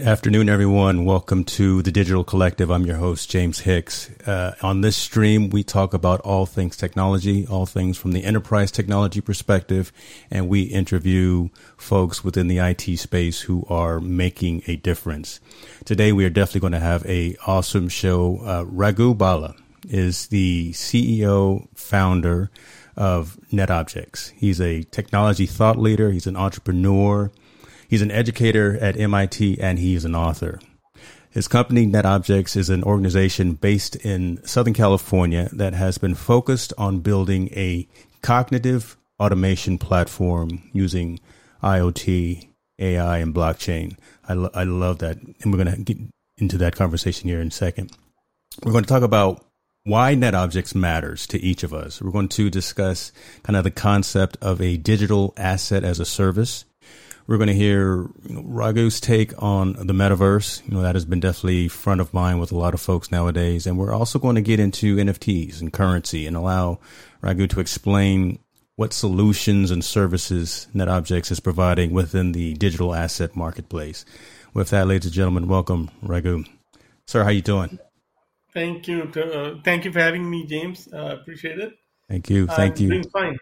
Good afternoon, everyone. Welcome to the Digital Collective. I'm your host, James Hicks. Uh, on this stream, we talk about all things technology, all things from the enterprise technology perspective, and we interview folks within the IT space who are making a difference. Today, we are definitely going to have a awesome show. Uh, Raghu Bala is the CEO, founder of netObjex. He's a technology thought leader. He's an entrepreneur. He's an educator at MIT and he's an author. His company, netObjex, is an organization based in Southern California that has been focused on building a cognitive automation platform using IoT, AI, and blockchain. I, lo- I love that. And we're going to get into that conversation here in a second. We're going to talk about why netObjex matters to each of us. We're going to discuss kind of the concept of a digital asset as a service we're going to hear you know, Raghu's take on the metaverse. You know, that has been definitely front of mind with a lot of folks nowadays. And we're also going to get into NFTs and currency and allow Raghu to explain what solutions and services netObjex is providing within the digital asset marketplace. With that, ladies and gentlemen, welcome, Raghu. Sir, how you doing? Thank you. To, uh, thank you for having me, James. Uh, appreciate it. Thank you. Thank I'm you. Doing fine.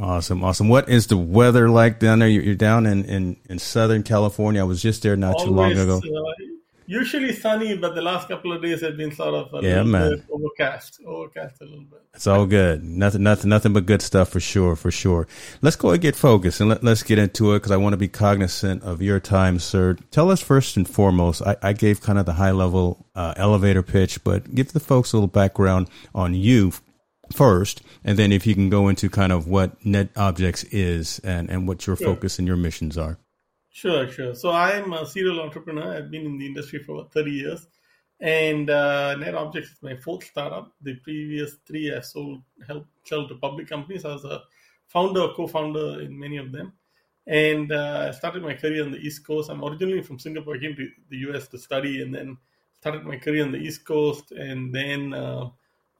Awesome, awesome. What is the weather like down there? You're down in, in, in Southern California. I was just there not Always, too long ago. Uh, usually sunny, but the last couple of days have been sort of yeah, man. overcast, overcast a little bit. It's all good. Nothing, nothing, nothing but good stuff for sure, for sure. Let's go and get focused and let, us get into it because I want to be cognizant of your time, sir. Tell us first and foremost. I, I gave kind of the high level uh, elevator pitch, but give the folks a little background on you first, and then if you can go into kind of what netObjex is and, and what your sure. focus and your missions are. Sure, sure. So I'm a serial entrepreneur. I've been in the industry for about 30 years. And uh, netObjex is my fourth startup. The previous three I sold, helped sell to public companies. I was a founder, co-founder in many of them. And uh, I started my career on the East Coast. I'm originally from Singapore. I came to the US to study and then started my career on the East Coast. And then uh,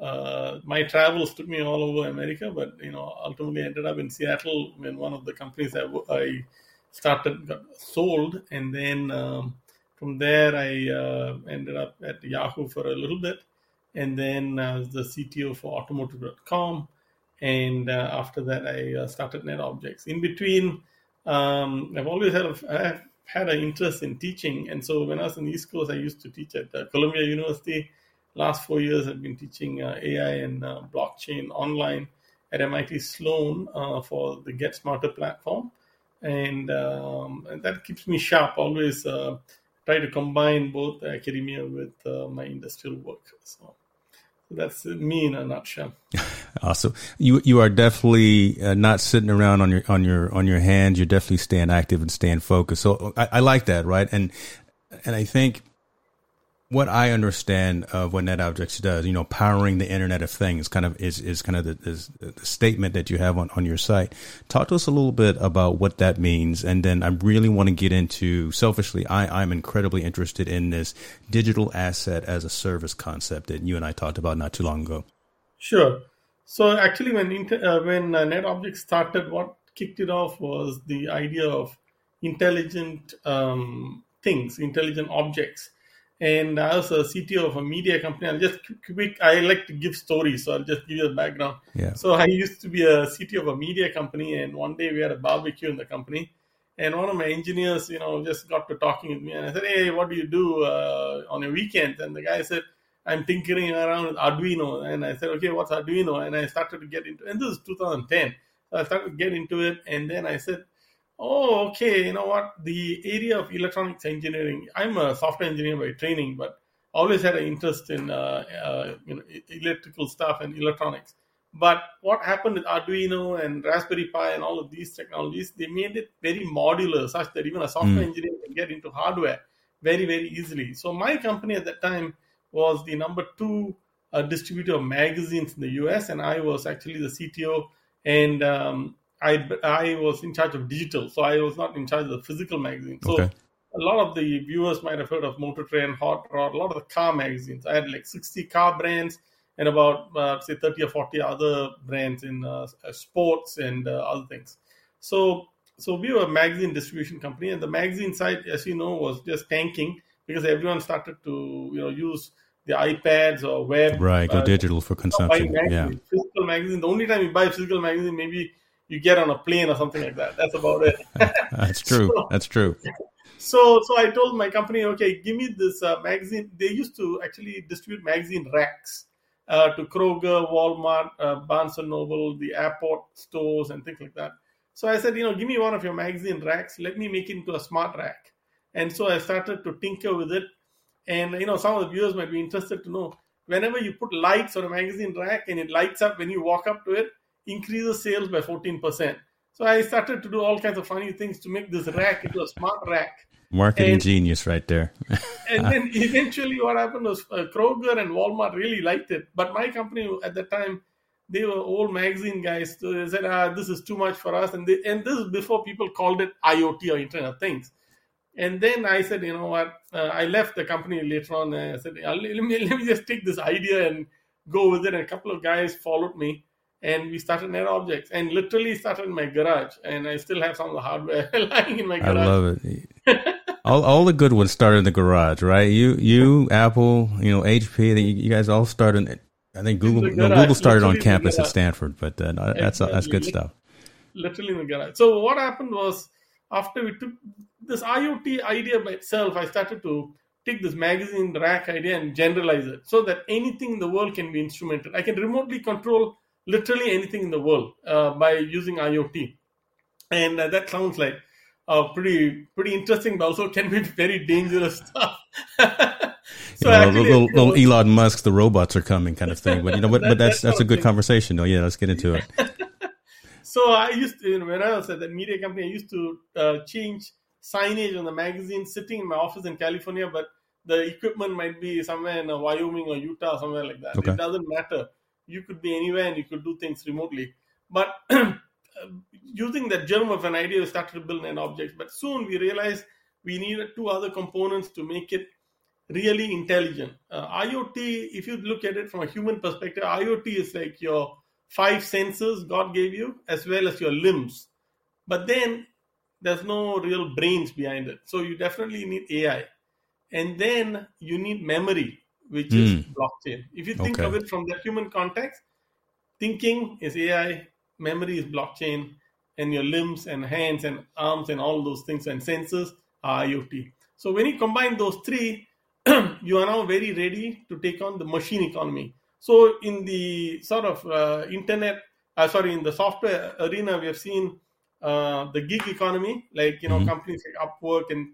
uh, my travels took me all over America, but you know, ultimately ended up in Seattle when one of the companies I, I started got sold, and then um, from there I uh, ended up at Yahoo for a little bit, and then as the CTO for Automotive.com, and uh, after that, I uh, started netObjex. In between, um, I've always had a, I've had an interest in teaching, and so when I was in the East Coast, I used to teach at uh, Columbia University. Last four years, I've been teaching uh, AI and uh, blockchain online at MIT Sloan uh, for the GetSmarter platform, and, um, and that keeps me sharp. Always try to combine both academia with my industrial work. So that's me in a nutshell. awesome. You you are definitely uh, not sitting around on your on your on your hands. You're definitely staying active and staying focused. So I, I like that, right? And and I think what I understand of what netObjex does, you know, powering the Internet of Things, kind of is is kind of the, is the statement that you have on, on your site. Talk to us a little bit about what that means, and then I really want to get into. Selfishly, I I'm incredibly interested in this digital asset as a service concept that you and I talked about not too long ago. Sure. So actually, when uh, when uh, netObjex started, what kicked it off was the idea of intelligent um, things, intelligent objects and I was a CTO of a media company. I'll just quick. I like to give stories, so I'll just give you the background. Yeah. So I used to be a CTO of a media company, and one day we had a barbecue in the company, and one of my engineers, you know, just got to talking with me, and I said, "Hey, what do you do uh, on your weekends?" And the guy said, "I'm tinkering around with Arduino," and I said, "Okay, what's Arduino?" And I started to get into, and this is 2010. So I started to get into it, and then I said, oh, okay, you know what? The area of electronics engineering, I'm a software engineer by training, but always had an interest in uh, uh, you know, electrical stuff and electronics. But what happened with Arduino and Raspberry Pi and all of these technologies, they made it very modular, such that even a software mm. engineer can get into hardware very, very easily. So my company at that time was the number two uh, distributor of magazines in the US, and I was actually the CTO. And um, I I was in charge of digital, so I was not in charge of the physical magazine. So okay. a lot of the viewers might have heard of Motor Trend, Hot Rod, a lot of the car magazines. I had like 60 car brands and about uh, say 30 or 40 other brands in uh, sports and uh, other things. So so we were a magazine distribution company, and the magazine side, as you know, was just tanking because everyone started to you know use the iPads or web. Right, go uh, digital for consumption. Yeah, physical magazine. The only time you buy a physical magazine, maybe you get on a plane or something like that. That's about it. That's true. so, That's true. So, so I told my company, okay, give me this uh, magazine. They used to actually distribute magazine racks uh, to Kroger, Walmart, uh, Barnes and Noble, the airport stores, and things like that. So I said, you know, give me one of your magazine racks. Let me make it into a smart rack. And so I started to tinker with it. And you know, some of the viewers might be interested to know whenever you put lights on a magazine rack and it lights up when you walk up to it, increases sales by 14%. So I started to do all kinds of funny things to make this rack into a smart rack. Marketing and, genius right there. and then eventually what happened was uh, Kroger and Walmart really liked it. But my company at the time, they were old magazine guys. So they said, ah, this is too much for us. And, they, and this is before people called it IoT or Internet of Things. And then I said, you know what? Uh, I left the company later on. I said, let me, let me just take this idea and go with it. And a couple of guys followed me and we started netObjex and literally started in my garage. And i still have some of the hardware lying in my garage. i love it. All, all the good ones started in the garage right? You you apple you know hp you guys all started i think google no, google started literally on campus at stanford but uh, that's exactly. that's good stuff. Literally in the garage. So what happened was after we took this iot idea by itself i started to take this magazine rack idea and generalize it so that anything in the world can be instrumented. I can remotely control literally anything in the world uh, by using IoT. And uh, that sounds like uh, pretty pretty interesting, but also can be very dangerous stuff. so you know, actually, little, little Elon Musk, the robots are coming, kind of thing. But you know, but, that, but that's that's a good conversation. though. yeah, let's get into it. so I used to, you know, when I was at that media company, I used to uh, change signage on the magazine, sitting in my office in California, but the equipment might be somewhere in Wyoming or Utah, somewhere like that. Okay. It doesn't matter you could be anywhere and you could do things remotely. But using that germ of an idea, we started to build an object. But soon we realized we needed two other components to make it really intelligent. Uh, IoT, if you look at it from a human perspective, IoT is like your five senses God gave you as well as your limbs. But then there's no real brains behind it. So you definitely need AI. And then you need memory which mm. is blockchain. If you think okay. of it from the human context, thinking is AI, memory is blockchain, and your limbs and hands and arms and all those things and sensors are IoT. So when you combine those three, you are now very ready to take on the machine economy. So in the sort of uh, internet, uh, sorry, in the software arena, we have seen uh, the gig economy, like you know mm-hmm. companies like Upwork and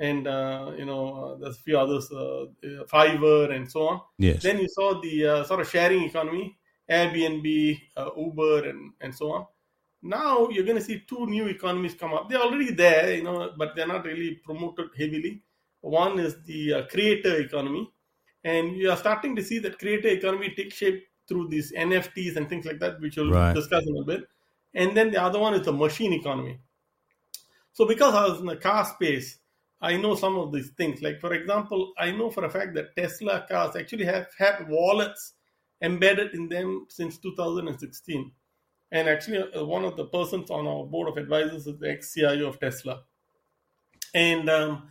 and uh, you know uh, there's a few others, uh, Fiverr and so on. Yes. Then you saw the sort of sharing economy, Airbnb, Uber, and and so on. Now you're going to see two new economies come up. They're already there, you know, but they're not really promoted heavily. One is the uh, creator economy, and you are starting to see that creator economy take shape through these NFTs and things like that, which we'll right. discuss in a bit. And then the other one is the machine economy. So because I was in the car space, I know some of these things. Like for example, I know for a fact that Tesla cars actually have had wallets embedded in them since 2016. And actually, uh, one of the persons on our board of advisors is the ex-CIO of Tesla. And um,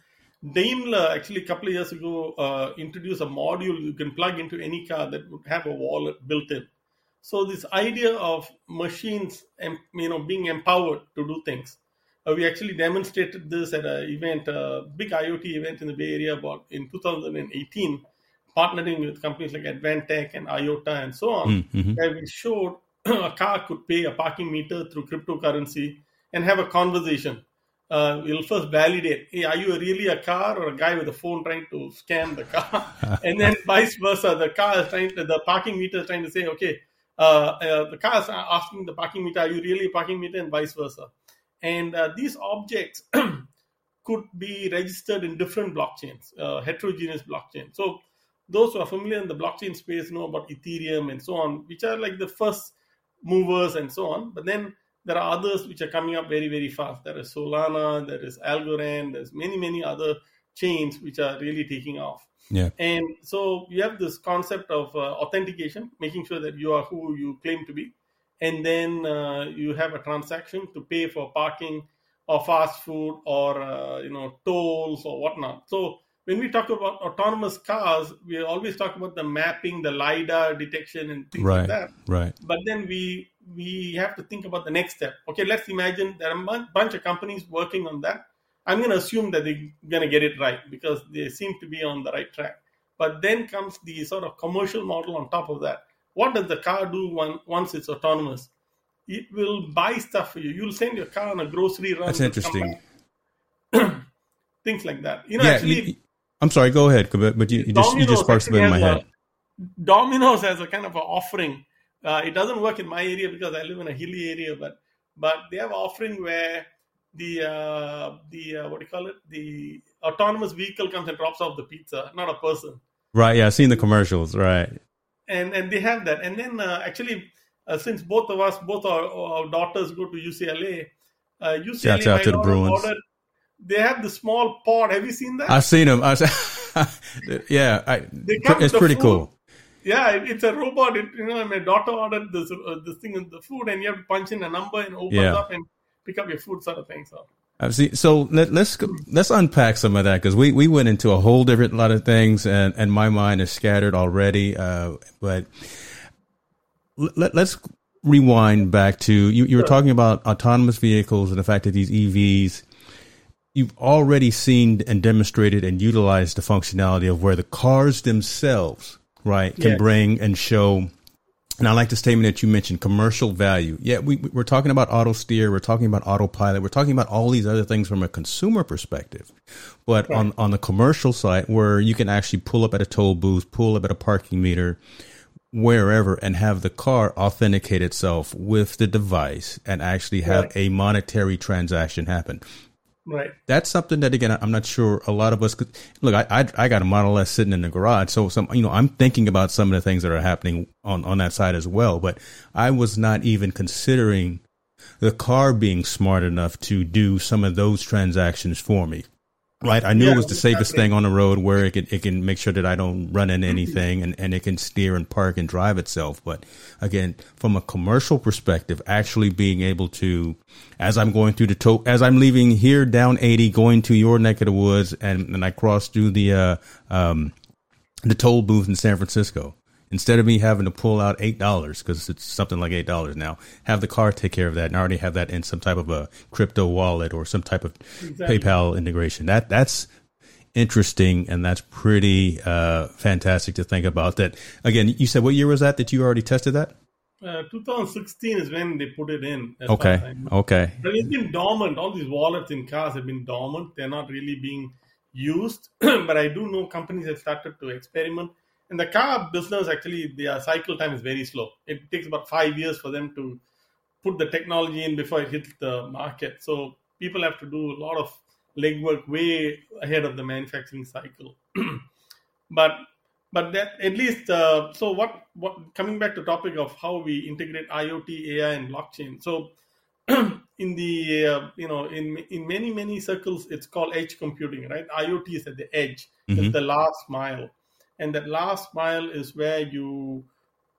Daimler actually a couple of years ago uh, introduced a module you can plug into any car that would have a wallet built in. So this idea of machines, you know, being empowered to do things. Uh, we actually demonstrated this at an event, a big IoT event in the Bay Area about in 2018, partnering with companies like Advantech and IOTA and so on, mm-hmm. where we showed a car could pay a parking meter through cryptocurrency and have a conversation. Uh, we'll first validate hey, are you really a car or a guy with a phone trying to scam the car? And then vice versa the car is trying to the parking meter is trying to say okay uh, uh, the car is asking the parking meter are you really a parking meter? And vice versa and uh, these objects could be registered in different blockchains uh, heterogeneous blockchain so those who are familiar in the blockchain space know about ethereum and so on which are like the first movers and so on but then there are others which are coming up very, very fast. There is Solana, there is Algorand, there's many, many other chains which are really taking off. Yeah. And so you have this concept of uh, authentication, making sure that you are who you claim to be. And then uh, you have a transaction to pay for parking or fast food or, uh, you know, tolls or whatnot. So when we talk about autonomous cars, we always talk about the mapping, the lidar detection, and things right, like that. Right. But then we we have to think about the next step. Okay, let's imagine there are a bunch of companies working on that. I'm going to assume that they're going to get it right because they seem to be on the right track. But then comes the sort of commercial model on top of that. What does the car do when, once it's autonomous? It will buy stuff for you. You'll send your car on a grocery run. That's interesting. Things like that. You know, yeah, actually, you, I'm sorry. Go ahead, but, but you, you just you just sparked something in my head. Domino's has a kind of an offering uh, it doesn't work in my area because I live in a hilly area, but but they have offering where the uh, the uh, what do you call it? The autonomous vehicle comes and drops off the pizza, not a person. Right. Yeah, I've seen the commercials. Right. And and they have that, and then uh, actually, uh, since both of us, both our, our daughters go to UCLA, UCLA, Shouts out to the Bruins. Ordered, they have the small pod. Have you seen that? I've seen them. I, yeah, I, it's pretty food. cool yeah, it, it's a robot. It, you know, my daughter ordered this uh, this thing in the food, and you have to punch in a number and open yeah. up and pick up your food, sort of thing. So. I see. So let, us let's unpack some of that because we, we went into a whole different lot of things, and, and my mind is scattered already. Uh, but let, us rewind back to you. You were talking about autonomous vehicles and the fact that these EVs you've already seen and demonstrated and utilized the functionality of where the cars themselves right, can bring and show. And I like the statement that you mentioned, commercial value. Yeah, we, we're talking about auto steer, we're talking about autopilot, we're talking about all these other things from a consumer perspective. But right. on, on the commercial side, where you can actually pull up at a toll booth, pull up at a parking meter, wherever, and have the car authenticate itself with the device and actually have right. a monetary transaction happen. Right. That's something that again I'm not sure a lot of us could look. I, I I, got a Model S sitting in the garage, so some you know I'm thinking about some of the things that are happening on on that side as well. But I was not even considering the car being smart enough to do some of those transactions for me. Right. I knew yeah, it was the safest thing on the road where it can it can make sure that I don't run into anything and, and it can steer and park and drive itself. But again, from a commercial perspective, actually being able to as I'm going through the to as I'm leaving here down eighty, going to your neck of the woods and, and I cross through the uh um the toll booth in San Francisco. Instead of me having to pull out eight dollars because it's something like eight dollars now, have the car take care of that and already have that in some type of a crypto wallet or some type of exactly. PayPal integration. That that's interesting and that's pretty uh, fantastic to think about. That again, you said what year was that that you already tested that? Uh, 2016 is when they put it in. Okay. Okay. But it's been dormant. All these wallets in cars have been dormant. They're not really being used. but I do know companies have started to experiment in the car business, actually, their cycle time is very slow. It takes about five years for them to put the technology in before it hits the market. So people have to do a lot of legwork way ahead of the manufacturing cycle. but but that at least uh, so what what coming back to topic of how we integrate IoT, AI, and blockchain. So in the uh, you know in in many many circles, it's called edge computing, right? IoT is at the edge, mm-hmm. it's the last mile and that last mile is where you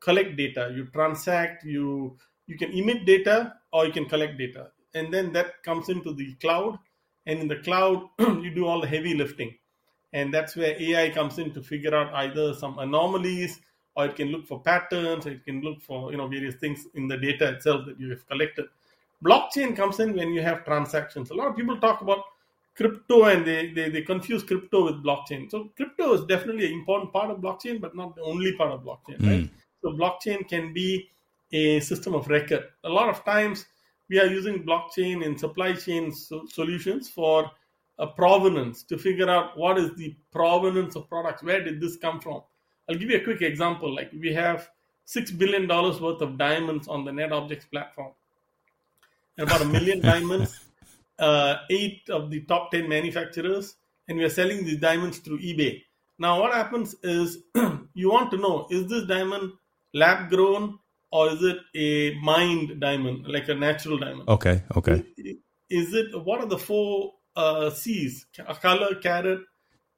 collect data. You transact you you can emit data or you can collect data. And then that comes into the cloud. And in the cloud you do all the heavy lifting. And that's where ai comes in to figure out either some anomalies or it can look for patterns or it can look for you know various things in the data itself that you have collected. Blockchain comes in when you have transactions. A lot of people talk about crypto and they, they, they confuse crypto with blockchain. So crypto is definitely an important part of blockchain, but not the only part of blockchain, mm. right? So blockchain can be a system of record. A lot of times we are using blockchain in supply chain so- solutions for a provenance to figure out what is the provenance of products. Where did this come from? I'll give you a quick example. Like we have six billion dollars worth of diamonds on the netObjex platform, and about a million diamonds uh, eight of the top 10 manufacturers and we are selling these diamonds through eBay. Now, what happens is you want to know is this diamond lab grown or is it a mined diamond, like a natural diamond? Okay, okay. Is it what are the four uh, C's color, carat,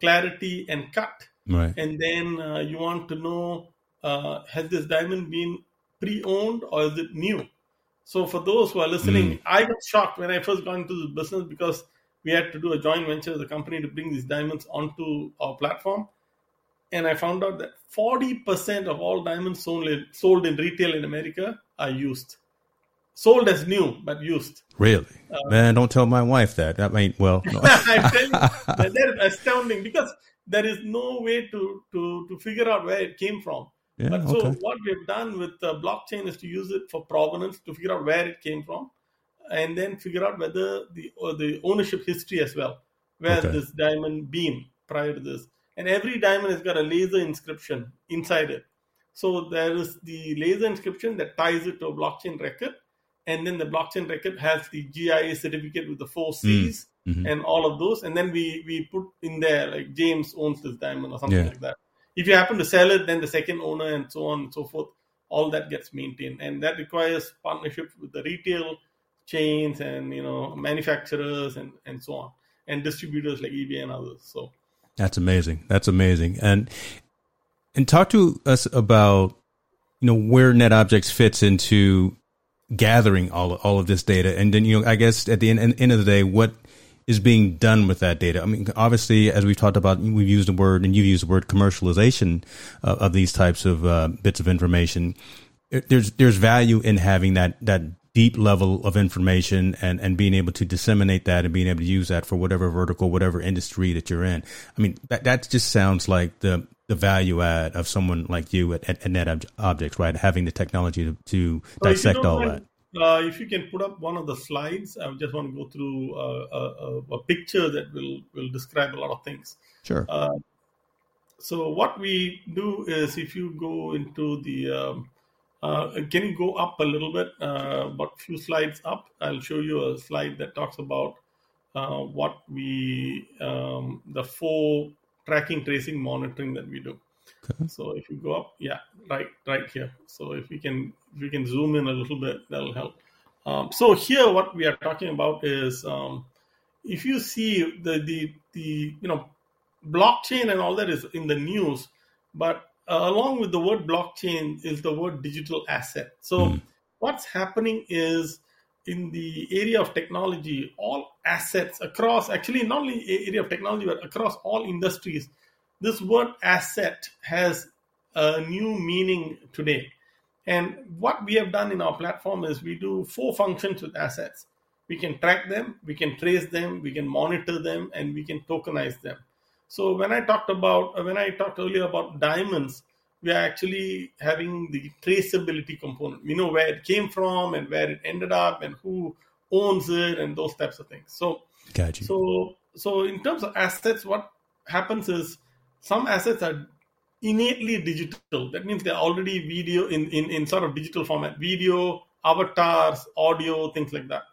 clarity, and cut? Right. And then uh, you want to know uh, has this diamond been pre owned or is it new? So for those who are listening, mm. I got shocked when I first got into this business because we had to do a joint venture as a company to bring these diamonds onto our platform. And I found out that 40% of all diamonds sold in, sold in retail in America are used. Sold as new, but used. Really? Uh, Man, don't tell my wife that. I mean, well, no. I tell you, that is astounding because there is no way to, to, to figure out where it came from. Yeah, but so okay. what we've done with the blockchain is to use it for provenance to figure out where it came from, and then figure out whether the the ownership history as well, where okay. this diamond beam prior to this, and every diamond has got a laser inscription inside it. So there is the laser inscription that ties it to a blockchain record, and then the blockchain record has the GIA certificate with the four C's mm. mm-hmm. and all of those, and then we we put in there like James owns this diamond or something yeah. like that if you happen to sell it, then the second owner and so on and so forth, all that gets maintained, and that requires partnership with the retail chains and you know manufacturers and and so on, and distributors like eBay and others. So that's amazing. That's amazing. And and talk to us about you know where netObjex fits into gathering all all of this data, and then you know I guess at the end, end of the day, what is being done with that data? I mean, obviously, as we've talked about, we've used the word, and you've used the word commercialization uh, of these types of uh, bits of information. There's there's value in having that that deep level of information and and being able to disseminate that and being able to use that for whatever vertical, whatever industry that you're in. I mean, that that just sounds like the the value add of someone like you at, at, at Net Objects, right? Having the technology to, to dissect all that uh, if you can put up one of the slides, I just want to go through uh, a, a, picture that will will describe a lot of things. Sure. Uh, so what we do is, if you go into the, um, uh, can you go up a little bit, uh, about a few slides up? I'll show you a slide that talks about uh, what we, um, the four tracking, tracing, monitoring that we do. Okay. So if you go up, yeah, right, right here. So if we can, if we can zoom in a little bit, that'll help. Um, so here, what we are talking about is, um, if you see the the the you know, blockchain and all that is in the news, but uh, along with the word blockchain is the word digital asset. So mm. what's happening is in the area of technology, all assets across actually not only area of technology but across all industries this word asset has a new meaning today. And what we have done in our platform is we do four functions with assets. We can track them, we can trace them, we can monitor them, and we can tokenize them. So when I talked about when I talked earlier about diamonds, we are actually having the traceability component. We know where it came from and where it ended up and who owns it and those types of things. So, gotcha. so so in terms of assets, what happens is some assets are innately digital. That means they're already video in, in, in sort of digital format, video, avatars, audio, things like that.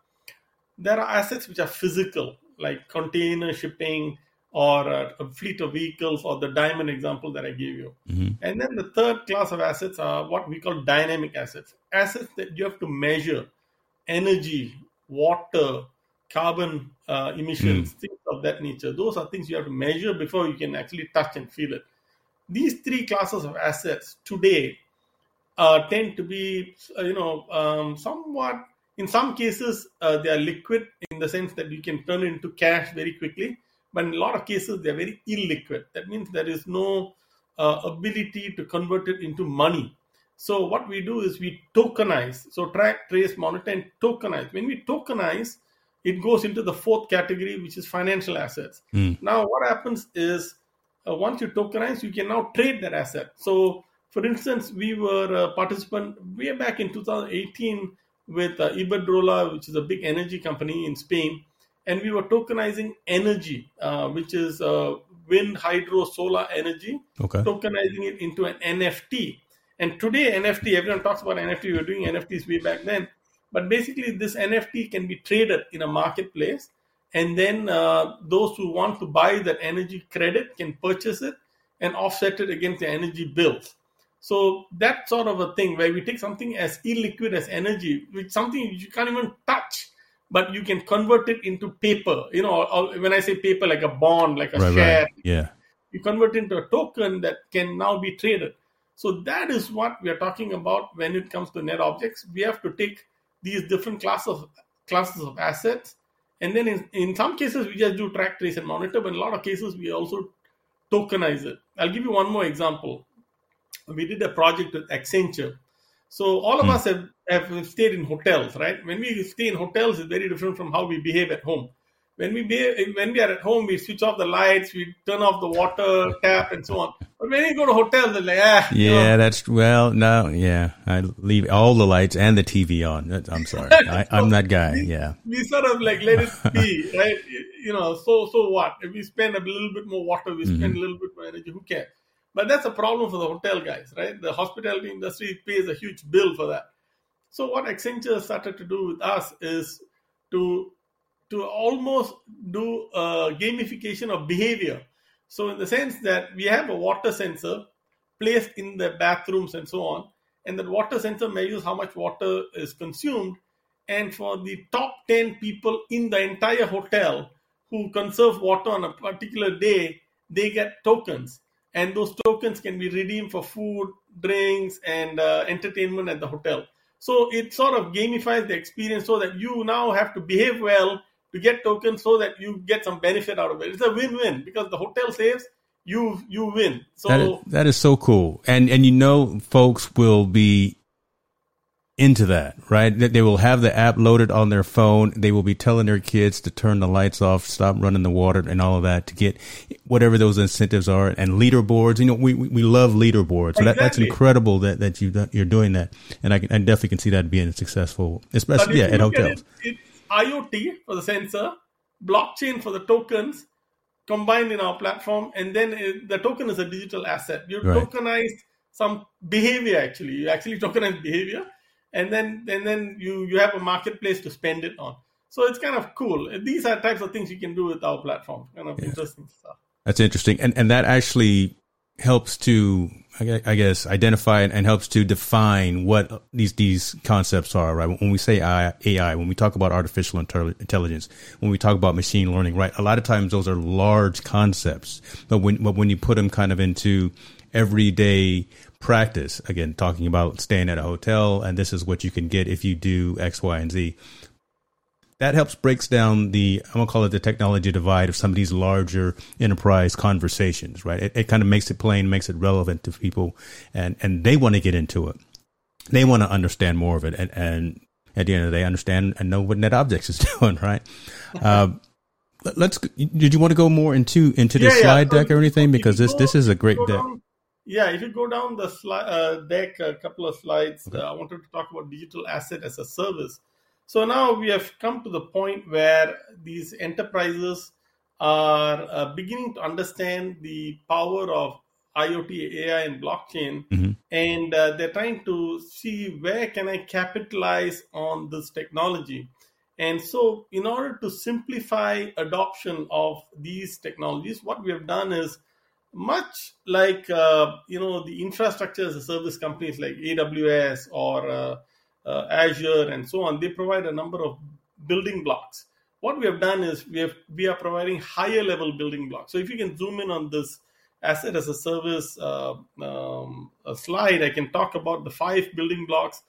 There are assets which are physical, like container shipping or a, a fleet of vehicles or the diamond example that I gave you. Mm-hmm. And then the third class of assets are what we call dynamic assets. Assets that you have to measure energy, water, carbon uh, emissions, mm. things of that nature. Those are things you have to measure before you can actually touch and feel it. These three classes of assets today uh, tend to be, uh, you know, um, somewhat. In some cases, uh, they are liquid in the sense that you can turn it into cash very quickly. But in a lot of cases, they are very illiquid. That means there is no uh, ability to convert it into money. So what we do is we tokenize. So track, trace, monitor, and tokenize. When we tokenize, it goes into the fourth category, which is financial assets. Mm. Now, what happens is uh, once you tokenize, you can now trade that asset. So, for instance, we were a participant way back in 2018 with uh, Iberdrola, which is a big energy company in Spain, and we were tokenizing energy, uh, which is uh, wind, hydro, solar energy, okay. tokenizing it into an NFT. And today, NFT, everyone talks about NFT. We were doing NFTs way back then. But basically, this NFT can be traded in a marketplace, and then uh, those who want to buy that energy credit can purchase it and offset it against the energy bills. So that sort of a thing where we take something as illiquid as energy, which something you can't even touch, but you can convert it into paper. You know, or when I say paper, like a bond, like a right, share, right. yeah, you convert it into a token that can now be traded. So that is what we are talking about when it comes to netObjex. We have to take these different classes of classes of assets. And then in, in some cases we just do track, trace, and monitor, but in a lot of cases we also tokenize it. I'll give you one more example. We did a project with Accenture. So all of mm. us have, have stayed in hotels, right? When we stay in hotels, it's very different from how we behave at home when we be, when we are at home, we switch off the lights, we turn off the water tap, and so on. But when you go to hotels, it's like ah. Yeah, that's well, no, yeah, I leave all the lights and the TV on. I'm sorry, I, am that guy. We, yeah, we sort of like let it be, right? You know, so so what? If we spend a little bit more water, we spend mm-hmm. a little bit more energy. Who cares? But that's a problem for the hotel guys, right? The hospitality industry pays a huge bill for that. So what Accenture started to do with us is to to almost do gamification of behavior. So, in the sense that we have a water sensor placed in the bathrooms and so on, and that water sensor measures how much water is consumed. And for the top 10 people in the entire hotel who conserve water on a particular day, they get tokens. And those tokens can be redeemed for food, drinks, and uh, entertainment at the hotel. So it sort of gamifies the experience so that you now have to behave well to get tokens so that you get some benefit out of it. It's a win-win because the hotel saves, you you win. So that is, that is so cool, and and you know, folks will be into that, right? That they will have the app loaded on their phone. They will be telling their kids to turn the lights off, stop running the water, and all of that to get whatever those incentives are. And leaderboards, you know, we we love leaderboards. So exactly. that, that's incredible that that you you're doing that, and I, can, I definitely can see that being successful, especially yeah at hotels. It, it, IoT for the sensor, blockchain for the tokens combined in our platform, and then the token is a digital asset. You right. tokenize some behavior actually. You actually tokenize behavior, and then and then you you have a marketplace to spend it on. So it's kind of cool. These are types of things you can do with our platform. Kind of yeah. interesting stuff. That's interesting, and and that actually helps to I guess identify and helps to define what these these concepts are, right? When we say AI, when we talk about artificial intelligence, when we talk about machine learning, right? A lot of times those are large concepts, but when but when you put them kind of into everyday practice, again, talking about staying at a hotel and this is what you can get if you do X, Y, and Z. that helps breaks down the I'm gonna call it the technology divide of some of these larger enterprise conversations, right? It, it kind of makes it plain, makes it relevant to people, and and they want to get into it. They want to understand more of it, and and at the end of the day, understand and know what netObjex is doing, right? Uh, let's. Did you want to go more into into the yeah, slide yeah. deck or anything? Because this this is a great deck. Down, yeah, if you go down the slide uh, deck, a couple of slides, okay. uh, I wanted to talk about digital asset as a service. So now we have come to the point where these enterprises are uh, beginning to understand the power of IoT, AI, and blockchain, mm-hmm. and uh, they're trying to see where can I capitalize on this technology. And so, in order to simplify adoption of these technologies, what we have done is much like uh, you know the infrastructure as a service companies like AWS or uh, Azure, and so on, they provide a number of building blocks. What we have done is we have we are providing higher level building blocks. So if you can zoom in on this asset as a service uh, um, a slide, I can talk about the five building blocks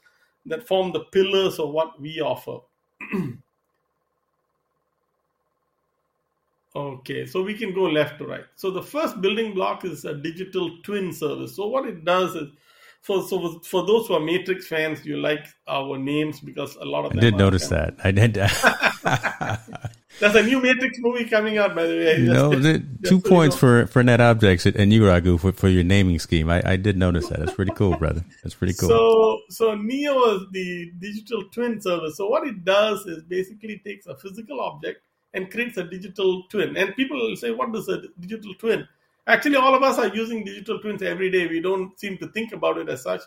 that form the pillars of what we offer. okay, so we can go left to right. So the first building block is a digital twin service. So what it does is for so for those who are Matrix fans, you like our names because a lot of I did notice that. I did. There's a new Matrix movie coming out, by the way. Just, no, just, two points for for netObjex and you, Raghu, for, for your naming scheme. I, I did notice that. That's pretty cool, brother. That's pretty cool. So so Neo is the digital twin service. So what it does is basically takes a physical object and creates a digital twin. And people will say, what is a digital twin? Actually, all of us are using digital twins every day. We don't seem to think about it as such.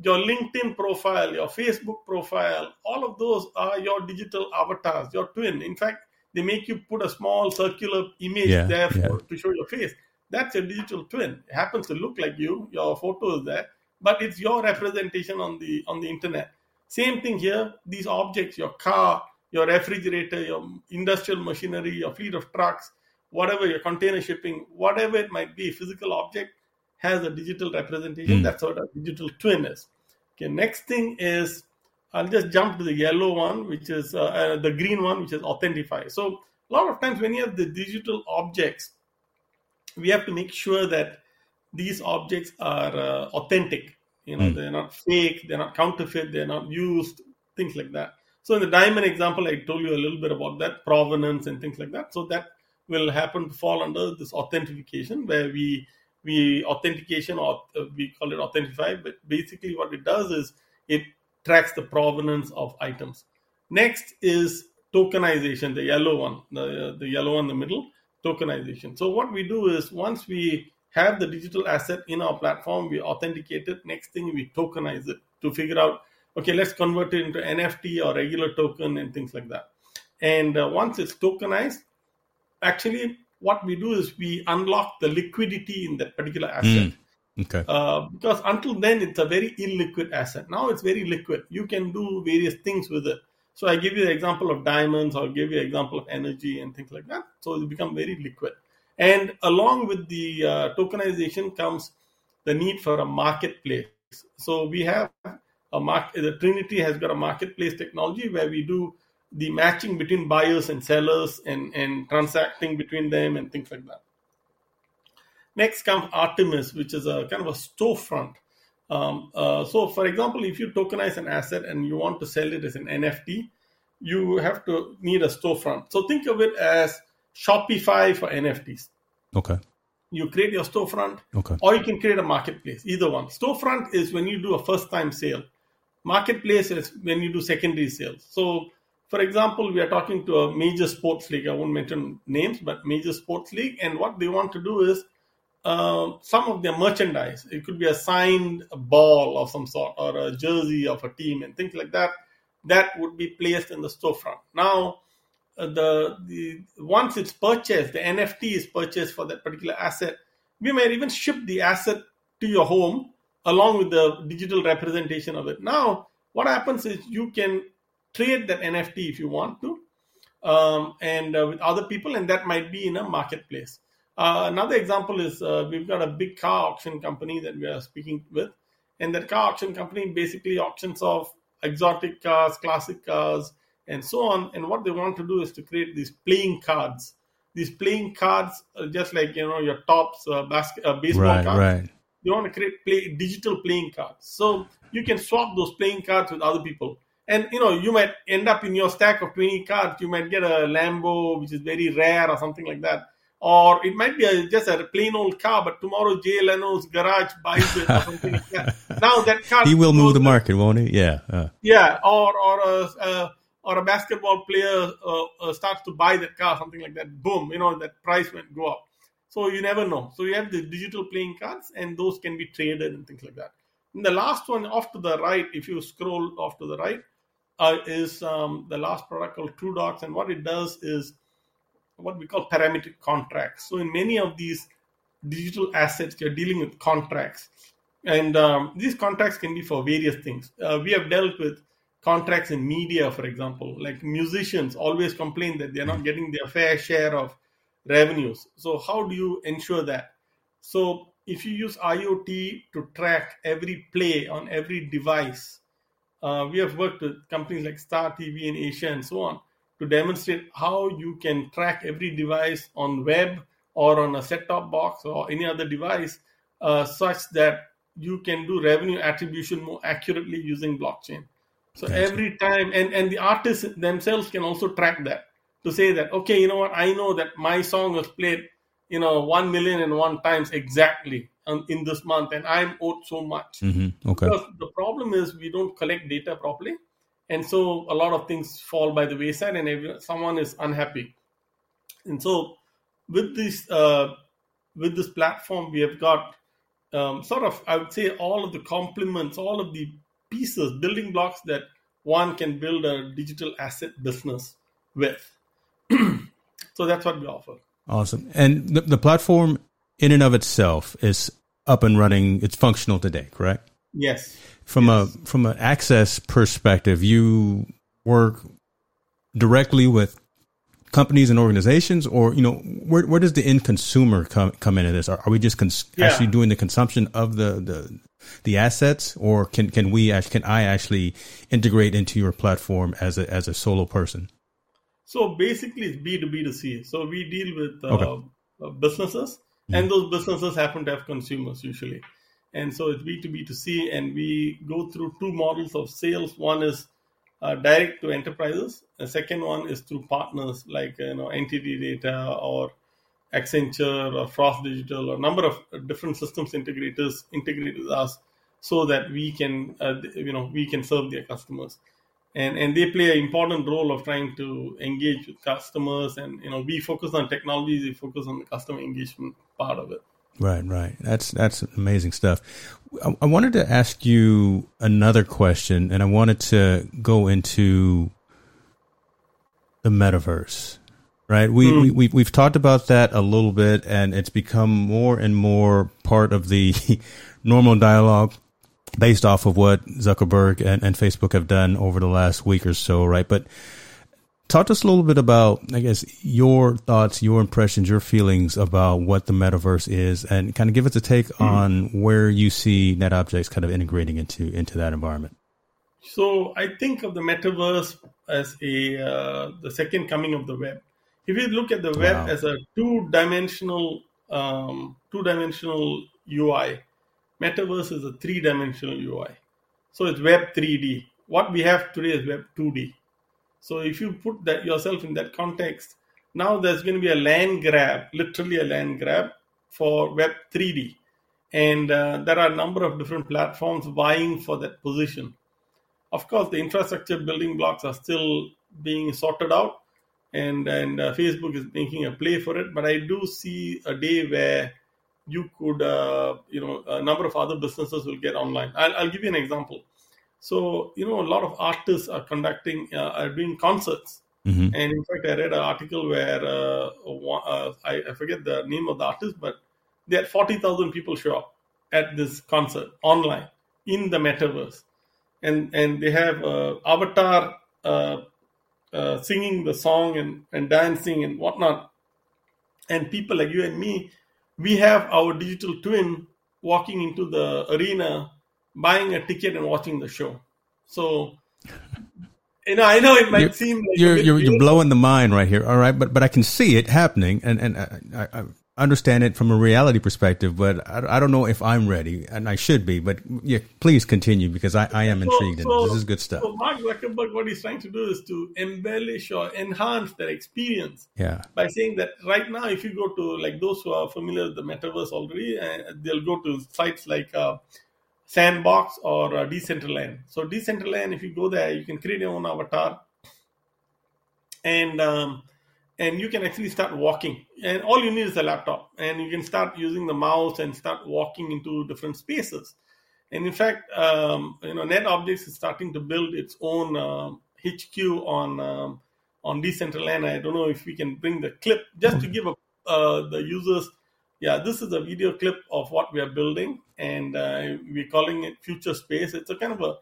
Your LinkedIn profile, your Facebook profile, all of those are your digital avatars, your twin. In fact, they make you put a small circular image yeah, there for, yeah. to show your face. That's your digital twin. It happens to look like you. Your photo is there, but it's your representation on the on the internet. Same thing here. These objects, your car, your refrigerator, your industrial machinery, your fleet of trucks, whatever your container shipping, whatever it might be, physical object has a digital representation. Mm. That's what a digital twin is. Okay, next thing is I'll just jump to the yellow one, which is uh, uh, the green one, which is authentify. So a lot of times when you have the digital objects, we have to make sure that these objects are uh, authentic. You know, mm. they're not fake, they're not counterfeit, they're not used, things like that. So in the diamond example, I told you a little bit about that provenance and things like that. So that will happen to fall under this authentication where we we authentication or uh, we call it authentify but basically what it does is it tracks the provenance of items. Next is tokenization the yellow one the, the yellow one in the middle tokenization. So what we do is once we have the digital asset in our platform we authenticate it. Next thing we tokenize it to figure out okay let's convert it into nft or regular token and things like that. And uh, once it's tokenized actually what we do is we unlock the liquidity in that particular asset. Mm. Okay. Uh, because until then, it's a very illiquid asset. Now it's very liquid. You can do various things with it. So I give you the example of diamonds, or give you an example of energy and things like that. So it become very liquid. And along with the uh, tokenization comes the need for a marketplace. So we have a market. The Trinity has got a marketplace technology where we do the matching between buyers and sellers and, and transacting between them and things like that. Next comes Artemis, which is a kind of a storefront. Um, uh, so, for example, if you tokenize an asset and you want to sell it as an NFT, you have to need a storefront. So, think of it as Shopify for NFTs. Okay. You create your storefront, okay. or you can create a marketplace. Either one. Storefront is when you do a first time sale. Marketplace is when you do secondary sales. So for example, we are talking to a major sports league. I won't mention names, but major sports league, and what they want to do is uh, some of their merchandise. It could be a signed ball of some sort or a jersey of a team and things like that. That would be placed in the storefront. Now, uh, the the once it's purchased, the NFT is purchased for that particular asset. We may even ship the asset to your home along with the digital representation of it. Now, what happens is you can trade that NFT if you want to, um, and uh, with other people, and that might be in a marketplace. Uh, another example is uh, we've got a big car auction company that we are speaking with, and that car auction company basically auctions off exotic cars, classic cars, and so on. And what they want to do is to create these playing cards. These playing cards, are just like you know your Topps uh, basket, uh, baseball Right, cards. right. You want to create play, digital playing cards, so you can swap those playing cards with other people. And you know you might end up in your stack of twenty cards. You might get a Lambo, which is very rare, or something like that. Or it might be a, just a plain old car, but tomorrow Jay Leno's garage buys it or something like that. Now that car He will move the market, won't he? Yeah. Uh, yeah, or or a uh, or a basketball player uh, uh, starts to buy that car, something like that. Boom, you know that price might go up. So you never know. So you have the digital playing cards, and those can be traded and things like that. And the last one off to the right, if you scroll off to the right, uh, is um, the last product called TrueDocs, and what it does is what we call parametric contracts. So in many of these digital assets, you're dealing with contracts, and um, these contracts can be for various things. Uh, we have dealt with contracts in media, for example, like musicians always complain that they're not getting their fair share of revenues. So how do you ensure that? So if you use IoT to track every play on every device, uh, we have worked with companies like Star TV in Asia and so on to demonstrate how you can track every device on web or on a set-top box or any other device uh, such that you can do revenue attribution more accurately using blockchain. So Gotcha. every time, and, and the artists themselves can also track that to say that, okay, you know what, I know that my song was played, you know, one million and one times exactly in this month, and I'm owed so much. hmm Okay. Because the problem is we don't collect data properly, and so a lot of things fall by the wayside, and every, someone is unhappy. And so, with this uh, with this platform, we have got um, sort of I would say all of the complements, all of the pieces, building blocks that one can build a digital asset business with. so that's what we offer. Awesome. And the, the platform in and of itself is up and running. It's functional today, correct? Yes. From a from an access perspective, you work directly with companies and organizations, or you know, where where does the end consumer come come into this? Are, are we just cons- Yeah. actually doing the consumption of the the the assets, or can can we actually can I actually integrate into your platform as a as a solo person? So basically, it's B two B to C. So we deal with uh, Okay. uh, businesses, and those businesses happen to have consumers usually. And so it's B two B to C, and we go through two models of sales. One is uh, direct to enterprises. The second one is through partners like you know NTT Data or Accenture or Frost Digital or a number of different systems integrators integrate with us so that we can uh, you know we can serve their customers and and they play an important role of trying to engage with customers and you know we focus on technology we focus on the customer engagement part of it Right, right. That's that's amazing stuff. I, I wanted to ask you another question, and I wanted to go into the metaverse. Right, we, hmm. we we we've talked about that a little bit, and it's become more and more part of the normal dialogue based off of what Zuckerberg and, and Facebook have done over the last week or so. Right, but talk to us a little bit about, I guess, your thoughts, your impressions, your feelings about what the metaverse is, and kind of give us a take on where you see netObjex kind of integrating into into that environment. so i think of the metaverse as a uh, the second coming of the web if you look at the web Wow. as a two dimensional um, two dimensional ui metaverse is a three dimensional ui so it's web 3d what we have today is web 2d So if you put that yourself in that context, now there's going to be a land grab, literally a land grab for Web 3D, and uh, there are a number of different platforms vying for that position. Of course, the infrastructure building blocks are still being sorted out, and and uh, Facebook is making a play for it. But I do see a day where you could, uh, you know, a number of other businesses will get online. I'll, I'll give you an example. So, you know, a lot of artists are conducting, uh, are doing concerts. hmm And in fact, I read an article where uh, one- uh, I, I forget the name of the artist, but they had 40,000 people show up at this concert online in the metaverse. And, and they have uh, avatar uh, uh, singing the song and, and dancing and whatnot. And people like you and me, we have our digital twin walking into the arena, buying a ticket and watching the show. So you know, I know it might you're, seem like you're you're, you're blowing the mind right here. All right, but but I can see it happening, and and uh, I, I, understand it from a reality perspective, but I, I, don't know if I'm ready, and I should be. But yeah, please continue because I, I am intrigued. So, this is good stuff. So Mark Zuckerberg, what he's trying to do is to embellish or enhance their experience. Yeah. By saying that right now, if you go to like those who are familiar with the metaverse already, uh, they'll go to sites like. Uh, Sandbox or uh, Decentraland. So Decentraland, if you go there, you can create your own avatar, and um, and you can actually start walking. And all you need is a laptop, and you can start using the mouse and start walking into different spaces. And in fact, um, you know, netObjex is starting to build its own uh, HQ on um, on Decentraland. I don't know if we can bring the clip just to give a, uh, the users. Yeah, this is a video clip of what we are building, and uh, we're calling it Future Space. It's a kind of a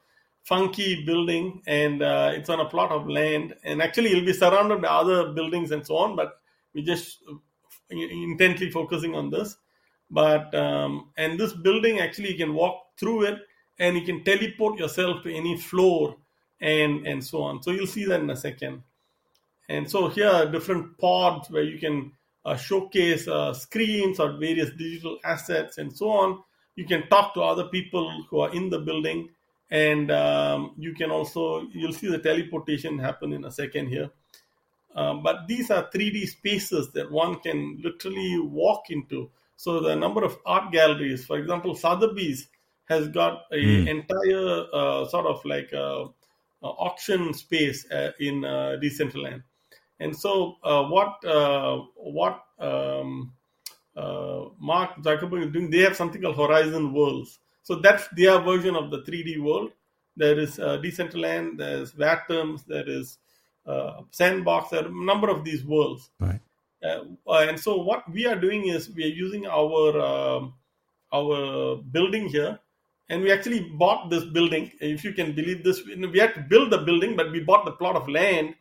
funky building and uh, it's on a plot of land. And actually it'll be surrounded by other buildings and so on but we just uh, intently focusing on this. But um, and this building actually you can walk through it and you can teleport yourself to any floor and and so on. So you'll see that in a second. And so here are different pods where you can uh, showcase uh, screens or various digital assets and so on. You can talk to other people who are in the building and um, you can also you'll see the teleportation happen in a second here. Um, but these are 3d spaces that one can literally walk into. So the number of art galleries for example sotheby's has got a mm. entire uh, sort of like a, a auction space uh, in uh, decentraland. And so uh, what uh, what um, uh, mark zuckerberg is doing they have something called horizon worlds so that's their version of the 3D world. There is uh, Decentraland, there's Atoms, there is uh, Sandbox, there are a number of these worlds. Right. Uh, and so what we are doing is we are using our um, our building here, and we actually bought this building. If you can believe this, we had to build the building, but we bought the plot of land,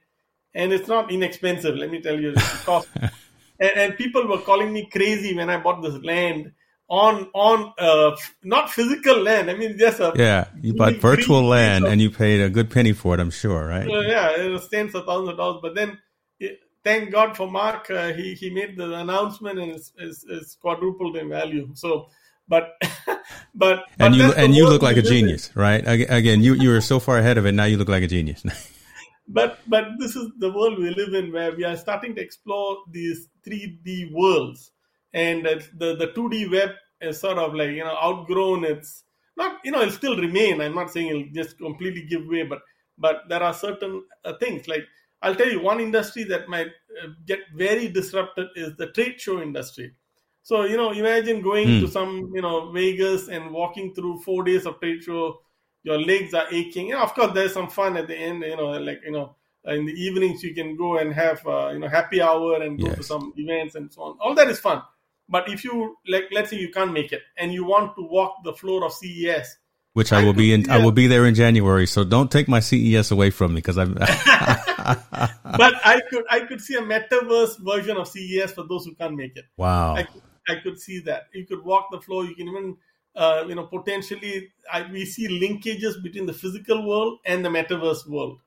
and it's not inexpensive. Let me tell you, and, and people were calling me crazy when I bought this land on on uh, not physical land. I mean, just a yeah. You bought virtual land of, and you paid a good penny for it. I'm sure, right? Uh, yeah, it was tens of thousands of dollars. But then, it, thank God for Mark. Uh, he he made the announcement and it's, it's, it's quadrupled in value. So. But, but, and you and you look like a genius, in. right? Again, you you were so far ahead of it. Now you look like a genius. but but this is the world we live in, where we are starting to explore these 3D worlds and the the 2D web is sort of like you know outgrown its not you know it'll still remain. I'm not saying it'll just completely give way, but but there are certain uh, things like I'll tell you one industry that might uh, get very disrupted is the trade show industry. So you know, imagine going mm. to some you know Vegas and walking through four days of trade show. Your legs are aching. You know, of course, there's some fun at the end. You know, like you know, in the evenings you can go and have uh, you know happy hour and go yes. to some events and so on. All that is fun. But if you like, let's say you can't make it and you want to walk the floor of CES, which I, will be in, I will be there in January. So don't take my CES away from me because I'm. but I could I could see a metaverse version of CES for those who can't make it. Wow. I could, I could see that. You could walk the floor. You can even. Uh, you know, potentially, I, we see linkages between the physical world and the metaverse world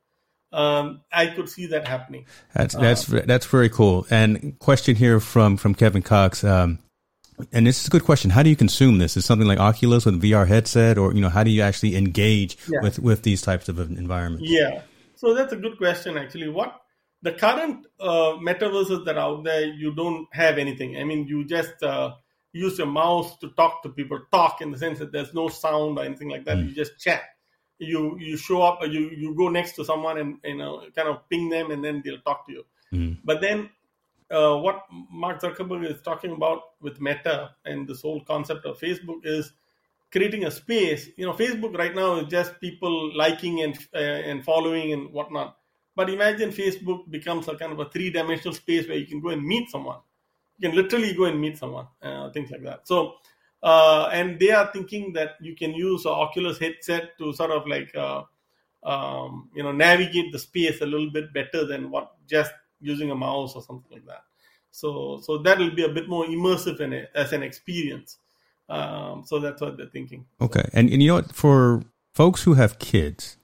um, I could see that happening. That's that's uh, that's very cool. And question here from from Kevin Cox. Um, and this is a good question. How do you consume this? Is something like Oculus with a VR headset, or you know, how do you actually engage yeah. with with these types of environments? Yeah, so that's a good question. Actually, what the current uh, metaverses that are out there, you don't have anything. I mean, you just uh, use your mouse to talk to people. Talk in the sense that there's no sound or anything like that. Mm. You just chat you you show up you you go next to someone and you know kind of ping them and then they'll talk to you. Mm. but then uh, what mark zuckerberg is talking about with meta and this whole concept of facebook is creating a space. You know facebook right now is just people liking and uh, and following and whatnot. But imagine facebook becomes a kind of a three-dimensional space where you can go and meet someone. You can literally go and meet someone uh, things like that. So uh, and they are thinking that you can use an Oculus headset to sort of like uh, um, you know navigate the space a little bit better than what just using a mouse or something like that. So so that will be a bit more immersive in it, as an experience. Um, so that's what they're thinking. Okay, and, and you know what? For folks who have kids,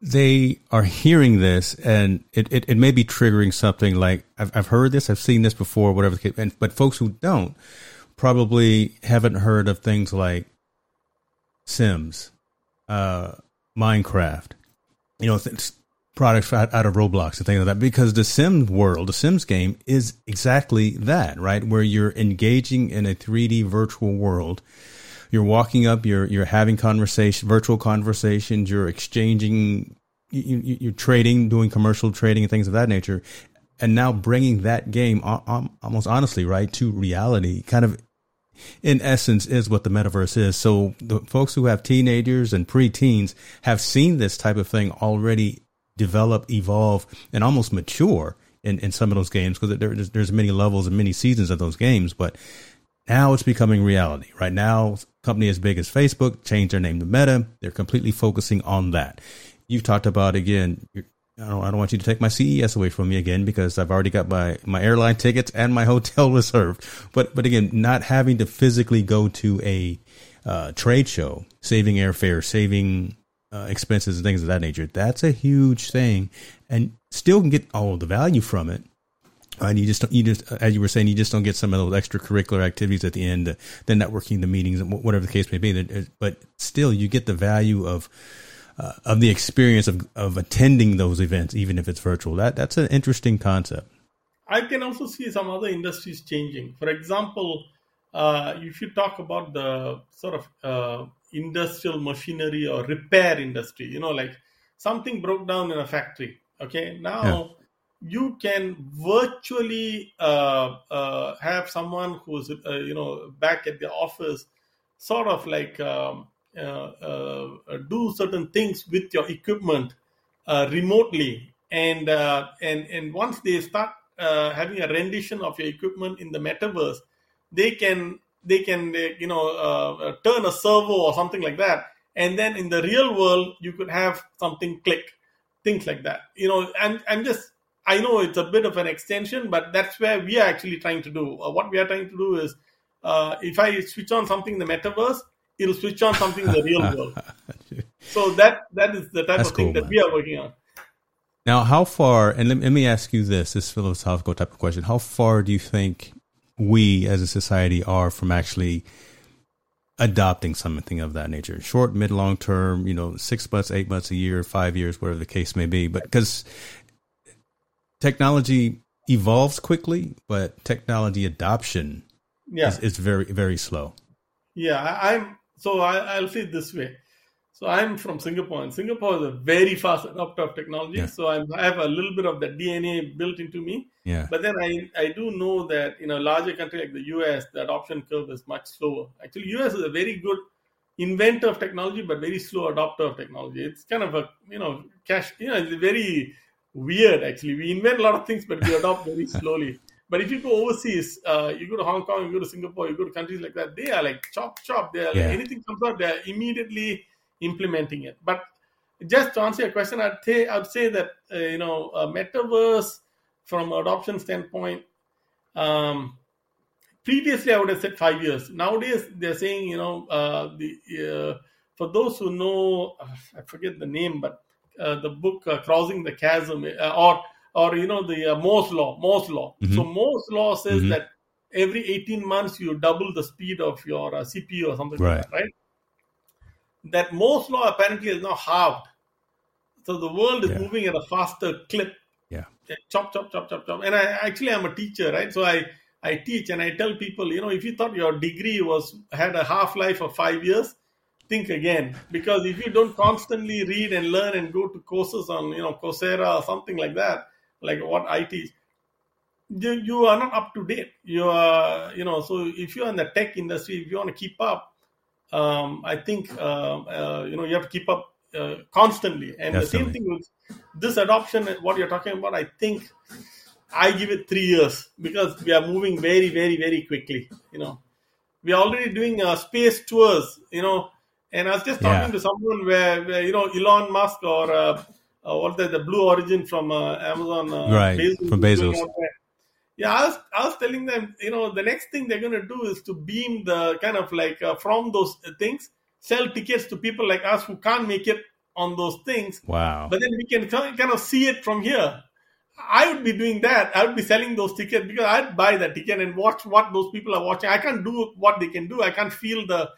they are hearing this and it, it, it may be triggering something like I've, I've heard this, I've seen this before, whatever the case. And, but folks who don't probably haven't heard of things like Sims, uh, Minecraft, you know, th- products out, out of Roblox and things like that. Because the Sims world, the Sims game is exactly that, right? Where you're engaging in a 3D virtual world you're walking up, you're you're having conversation, virtual conversations, you're exchanging, you, you, you're trading, doing commercial trading and things of that nature, and now bringing that game almost honestly right to reality, kind of in essence is what the metaverse is. So the folks who have teenagers and preteens have seen this type of thing already develop, evolve, and almost mature in, in some of those games because there, there's, there's many levels and many seasons of those games. But now it's becoming reality. Right now, company as big as Facebook changed their name to Meta. They're completely focusing on that. You've talked about again. I don't, I don't want you to take my CES away from me again because I've already got my, my airline tickets and my hotel reserved. But but again, not having to physically go to a uh, trade show, saving airfare, saving uh, expenses and things of that nature. That's a huge thing, and still can get all of the value from it and you just you just as you were saying you just don't get some of those extracurricular activities at the end the, the networking the meetings whatever the case may be but still you get the value of uh, of the experience of, of attending those events even if it's virtual. That that's an interesting concept. I can also see some other industries changing. For example uh, if you talk about the sort of uh, industrial machinery or repair industry you know like something broke down in a factory okay? Now yeah. you can virtually uh, uh, have someone who's uh, you know back at the office sort of like um, Uh, uh, do certain things with your equipment uh, remotely. And uh, and and once they start having a rendition of your equipment in the metaverse they can they can you know turn a servo or something like that. And then in the real world you could have something click things like that. You know and i'm just I know it's a bit of an extension, but that's where we are actually trying to do. Uh, what we are trying to do is, uh, if I switch on something in the metaverse, it'll switch on something in the real world. so that that is the type that's of thing cool, that man. we are working on. Now, how far? And let, let me ask you this: this philosophical type of question. How far do you think we, as a society, are from actually adopting something of that nature short mid long term you know six months eight months a year five years whatever the case may be but because technology evolves quickly, but technology adoption yeah. is, is very, very slow. Yeah, I, am so I, will say it this way. So I'm from Singapore, and Singapore is a very fast adopter of technology. Yeah. So I'm, i have a little bit of the DNA built into me. Yeah. But then I, I do know that in a larger country like the US, the adoption curve is much slower. Actually, US is a very good inventor of technology, but very slow adopter of technology. It's kind of a you know cash. You know, it's very weird actually. We invent a lot of things, but we adopt very slowly. But if you go overseas, uh, you go to Hong Kong, you go to Singapore, you go to countries like that, they are like chop chop. They are yeah. like, anything comes out, they are immediately implementing it. But just to answer your question, I'd say I'd say that uh, you know metaverse from adoption standpoint. Um, previously, I would have said five years. Nowadays, they're saying you know uh, the uh, for those who know, I forget the name, but uh, the book uh, Crossing the Chasm, uh, or or you know the Moore's law. Moore's law. Mm-hmm. So Moore's law says mm-hmm. that every 18 months you double the speed of your CPU or something right. like that, right? That Moore's law apparently is now halved. So the world is yeah. moving at a faster clip. Yeah. Chop, chop, chop, chop, chop. And I actually I'm a teacher, right? So I I teach and I tell people, you know, if you thought your degree was had a half life of five years, think again because if you don't constantly read and learn and go to courses on you know coursera or something like that like what i teach. You, you are not up to date. You are you know so if you're in the tech industry if you want to keep up um, i think uh, uh, you know you have to keep up uh, constantly. And Definitely. the same thing with this adoption what you're talking about i think i give it three years because we are moving very very very quickly you know. We are already doing uh, space tours you know. And I was just talking yeah. to someone where, where, you know Elon Musk or uh, uh, what the, the Blue Origin from uh, Amazon, uh, right? Bezos, from Bezos. Yeah, I was I was telling them, you know, the next thing they're going to do is to beam the kind of like uh, from those things, sell tickets to people like us who can't make it on those things. Wow. But then we can kind of see it from here. I would be doing that. I would be selling those tickets because I'd buy that ticket and watch what those people are watching. I can't do what they can do. I can't feel the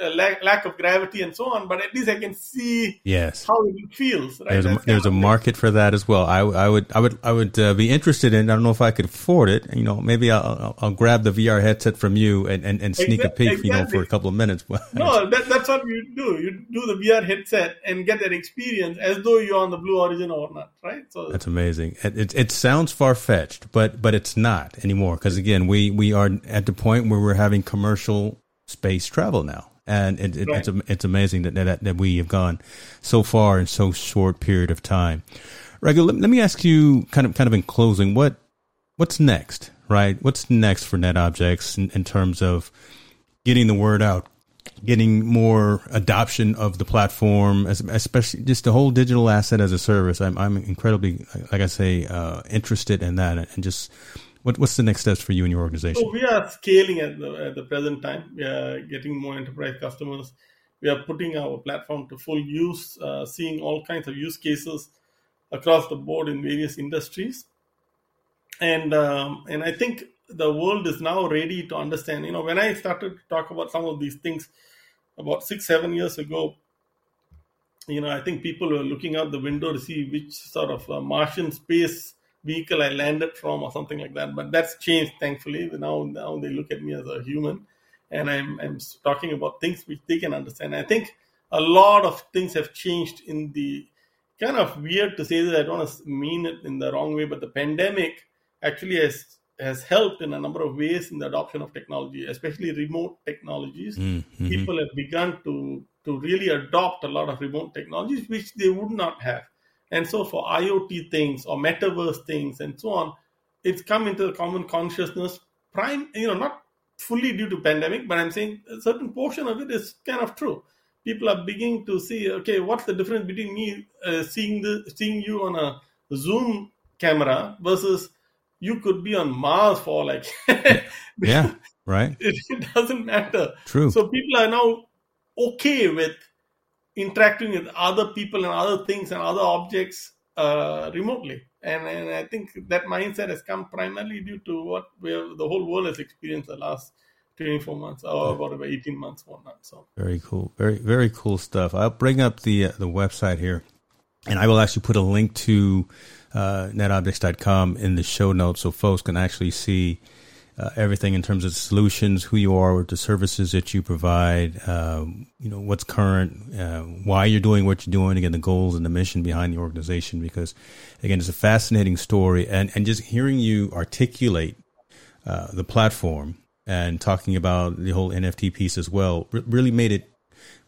lack, lack of gravity and so on, but at least I can see yes how it feels. Right? There's a, there's a market for that as well. I, I would I would I would uh, be interested in. I don't know if I could afford it. You know, maybe I'll, I'll, grab the VR headset from you and, and, and sneak exactly, a peek. Exactly. You know, for a couple of minutes. no, that, that's what you do. You do the VR headset and get that experience as though you're on the Blue Origin or not, right? So that's amazing. It it, it sounds far fetched, but but it's not anymore because again, we we are at the point where we're having commercial space travel now and it, it, right. it's it's amazing that, that that we have gone so far in so short period of time. Regular, let, let, me ask you, kind of kind of in closing, what what's next, right? What's next for netObjex in, in terms of getting the word out, getting more adoption of the platform, especially just the whole digital asset as a service. I'm I'm incredibly, like I say, uh, interested in that, and just what, what's the next steps for you and your organization? So we are scaling at the, at the present time. We are getting more enterprise customers. We are putting our platform to full use, uh, seeing all kinds of use cases across the board in various industries. And um, and I think the world is now ready to understand. You know, when I started to talk about some of these things about six, seven years ago, you know, I think people were looking out the window to see which sort of uh, Martian space vehicle I landed from or something like that. But that's changed, thankfully. Now, now they look at me as a human, and I'm I'm talking about things which they can understand. I think a lot of things have changed in the kind of weird to say that I don't mean it in the wrong way, but the pandemic actually has has helped in a number of ways in the adoption of technology, especially remote technologies. Mm-hmm. People have begun to to really adopt a lot of remote technologies which they would not have. And so for IoT things or metaverse things and so on, it's come into the common consciousness. Prime, you know, not fully due to pandemic, but I'm saying a certain portion of it is kind of true. People are beginning to see, okay, what's the difference between me uh, seeing the seeing you on a Zoom camera versus you could be on Mars for like yeah, right. It, it doesn't matter. True. So people are now okay with interacting with other people and other things and other objects uh, remotely. And, and I think that mindset has come primarily due to what we have, the whole world has experienced the last 24 months or about 18 months, whatnot. So very cool, very very cool stuff. I'll bring up the uh, the website here, and I will actually put a link to uh, netobjex.com in the show notes so folks can actually see uh, everything in terms of solutions, who you are, the services that you provide, um, you know, what's current, uh, why you're doing what you're doing, again, the goals and the mission behind the organization. Because, again, it's a fascinating story, and and just hearing you articulate uh, the platform and talking about the whole NFT piece as well really made it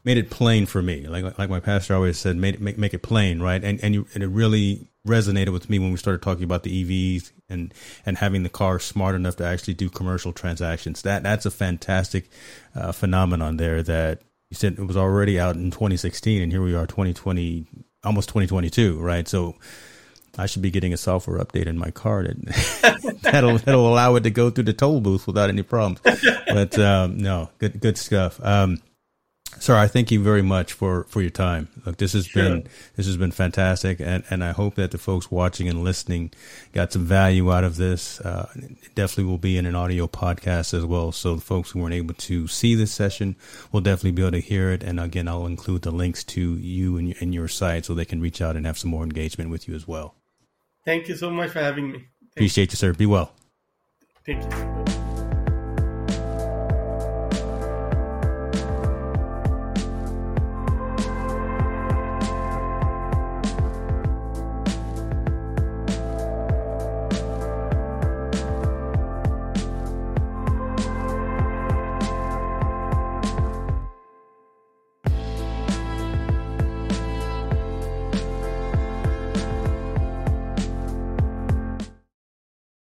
made it plain for me. Like like my pastor always said, made it, make make it plain, right? And and you and it really resonated with me when we started talking about the EVs and and having the car smart enough to actually do commercial transactions. That that's a fantastic uh, phenomenon there. That you said it was already out in 2016, and here we are, 2020, almost 2022, right? So. I should be getting a software update in my car that that'll that'll allow it to go through the toll booth without any problems. But um, no, good good stuff. Um, Sir, I thank you very much for, for your time. Look, this has sure. been this has been fantastic, and, and I hope that the folks watching and listening got some value out of this. Uh, it definitely will be in an audio podcast as well, so the folks who weren't able to see this session will definitely be able to hear it. And again, I'll include the links to you and, and your site so they can reach out and have some more engagement with you as well. Thank you so much for having me. Thank Appreciate you, sir. Be well. Thank you.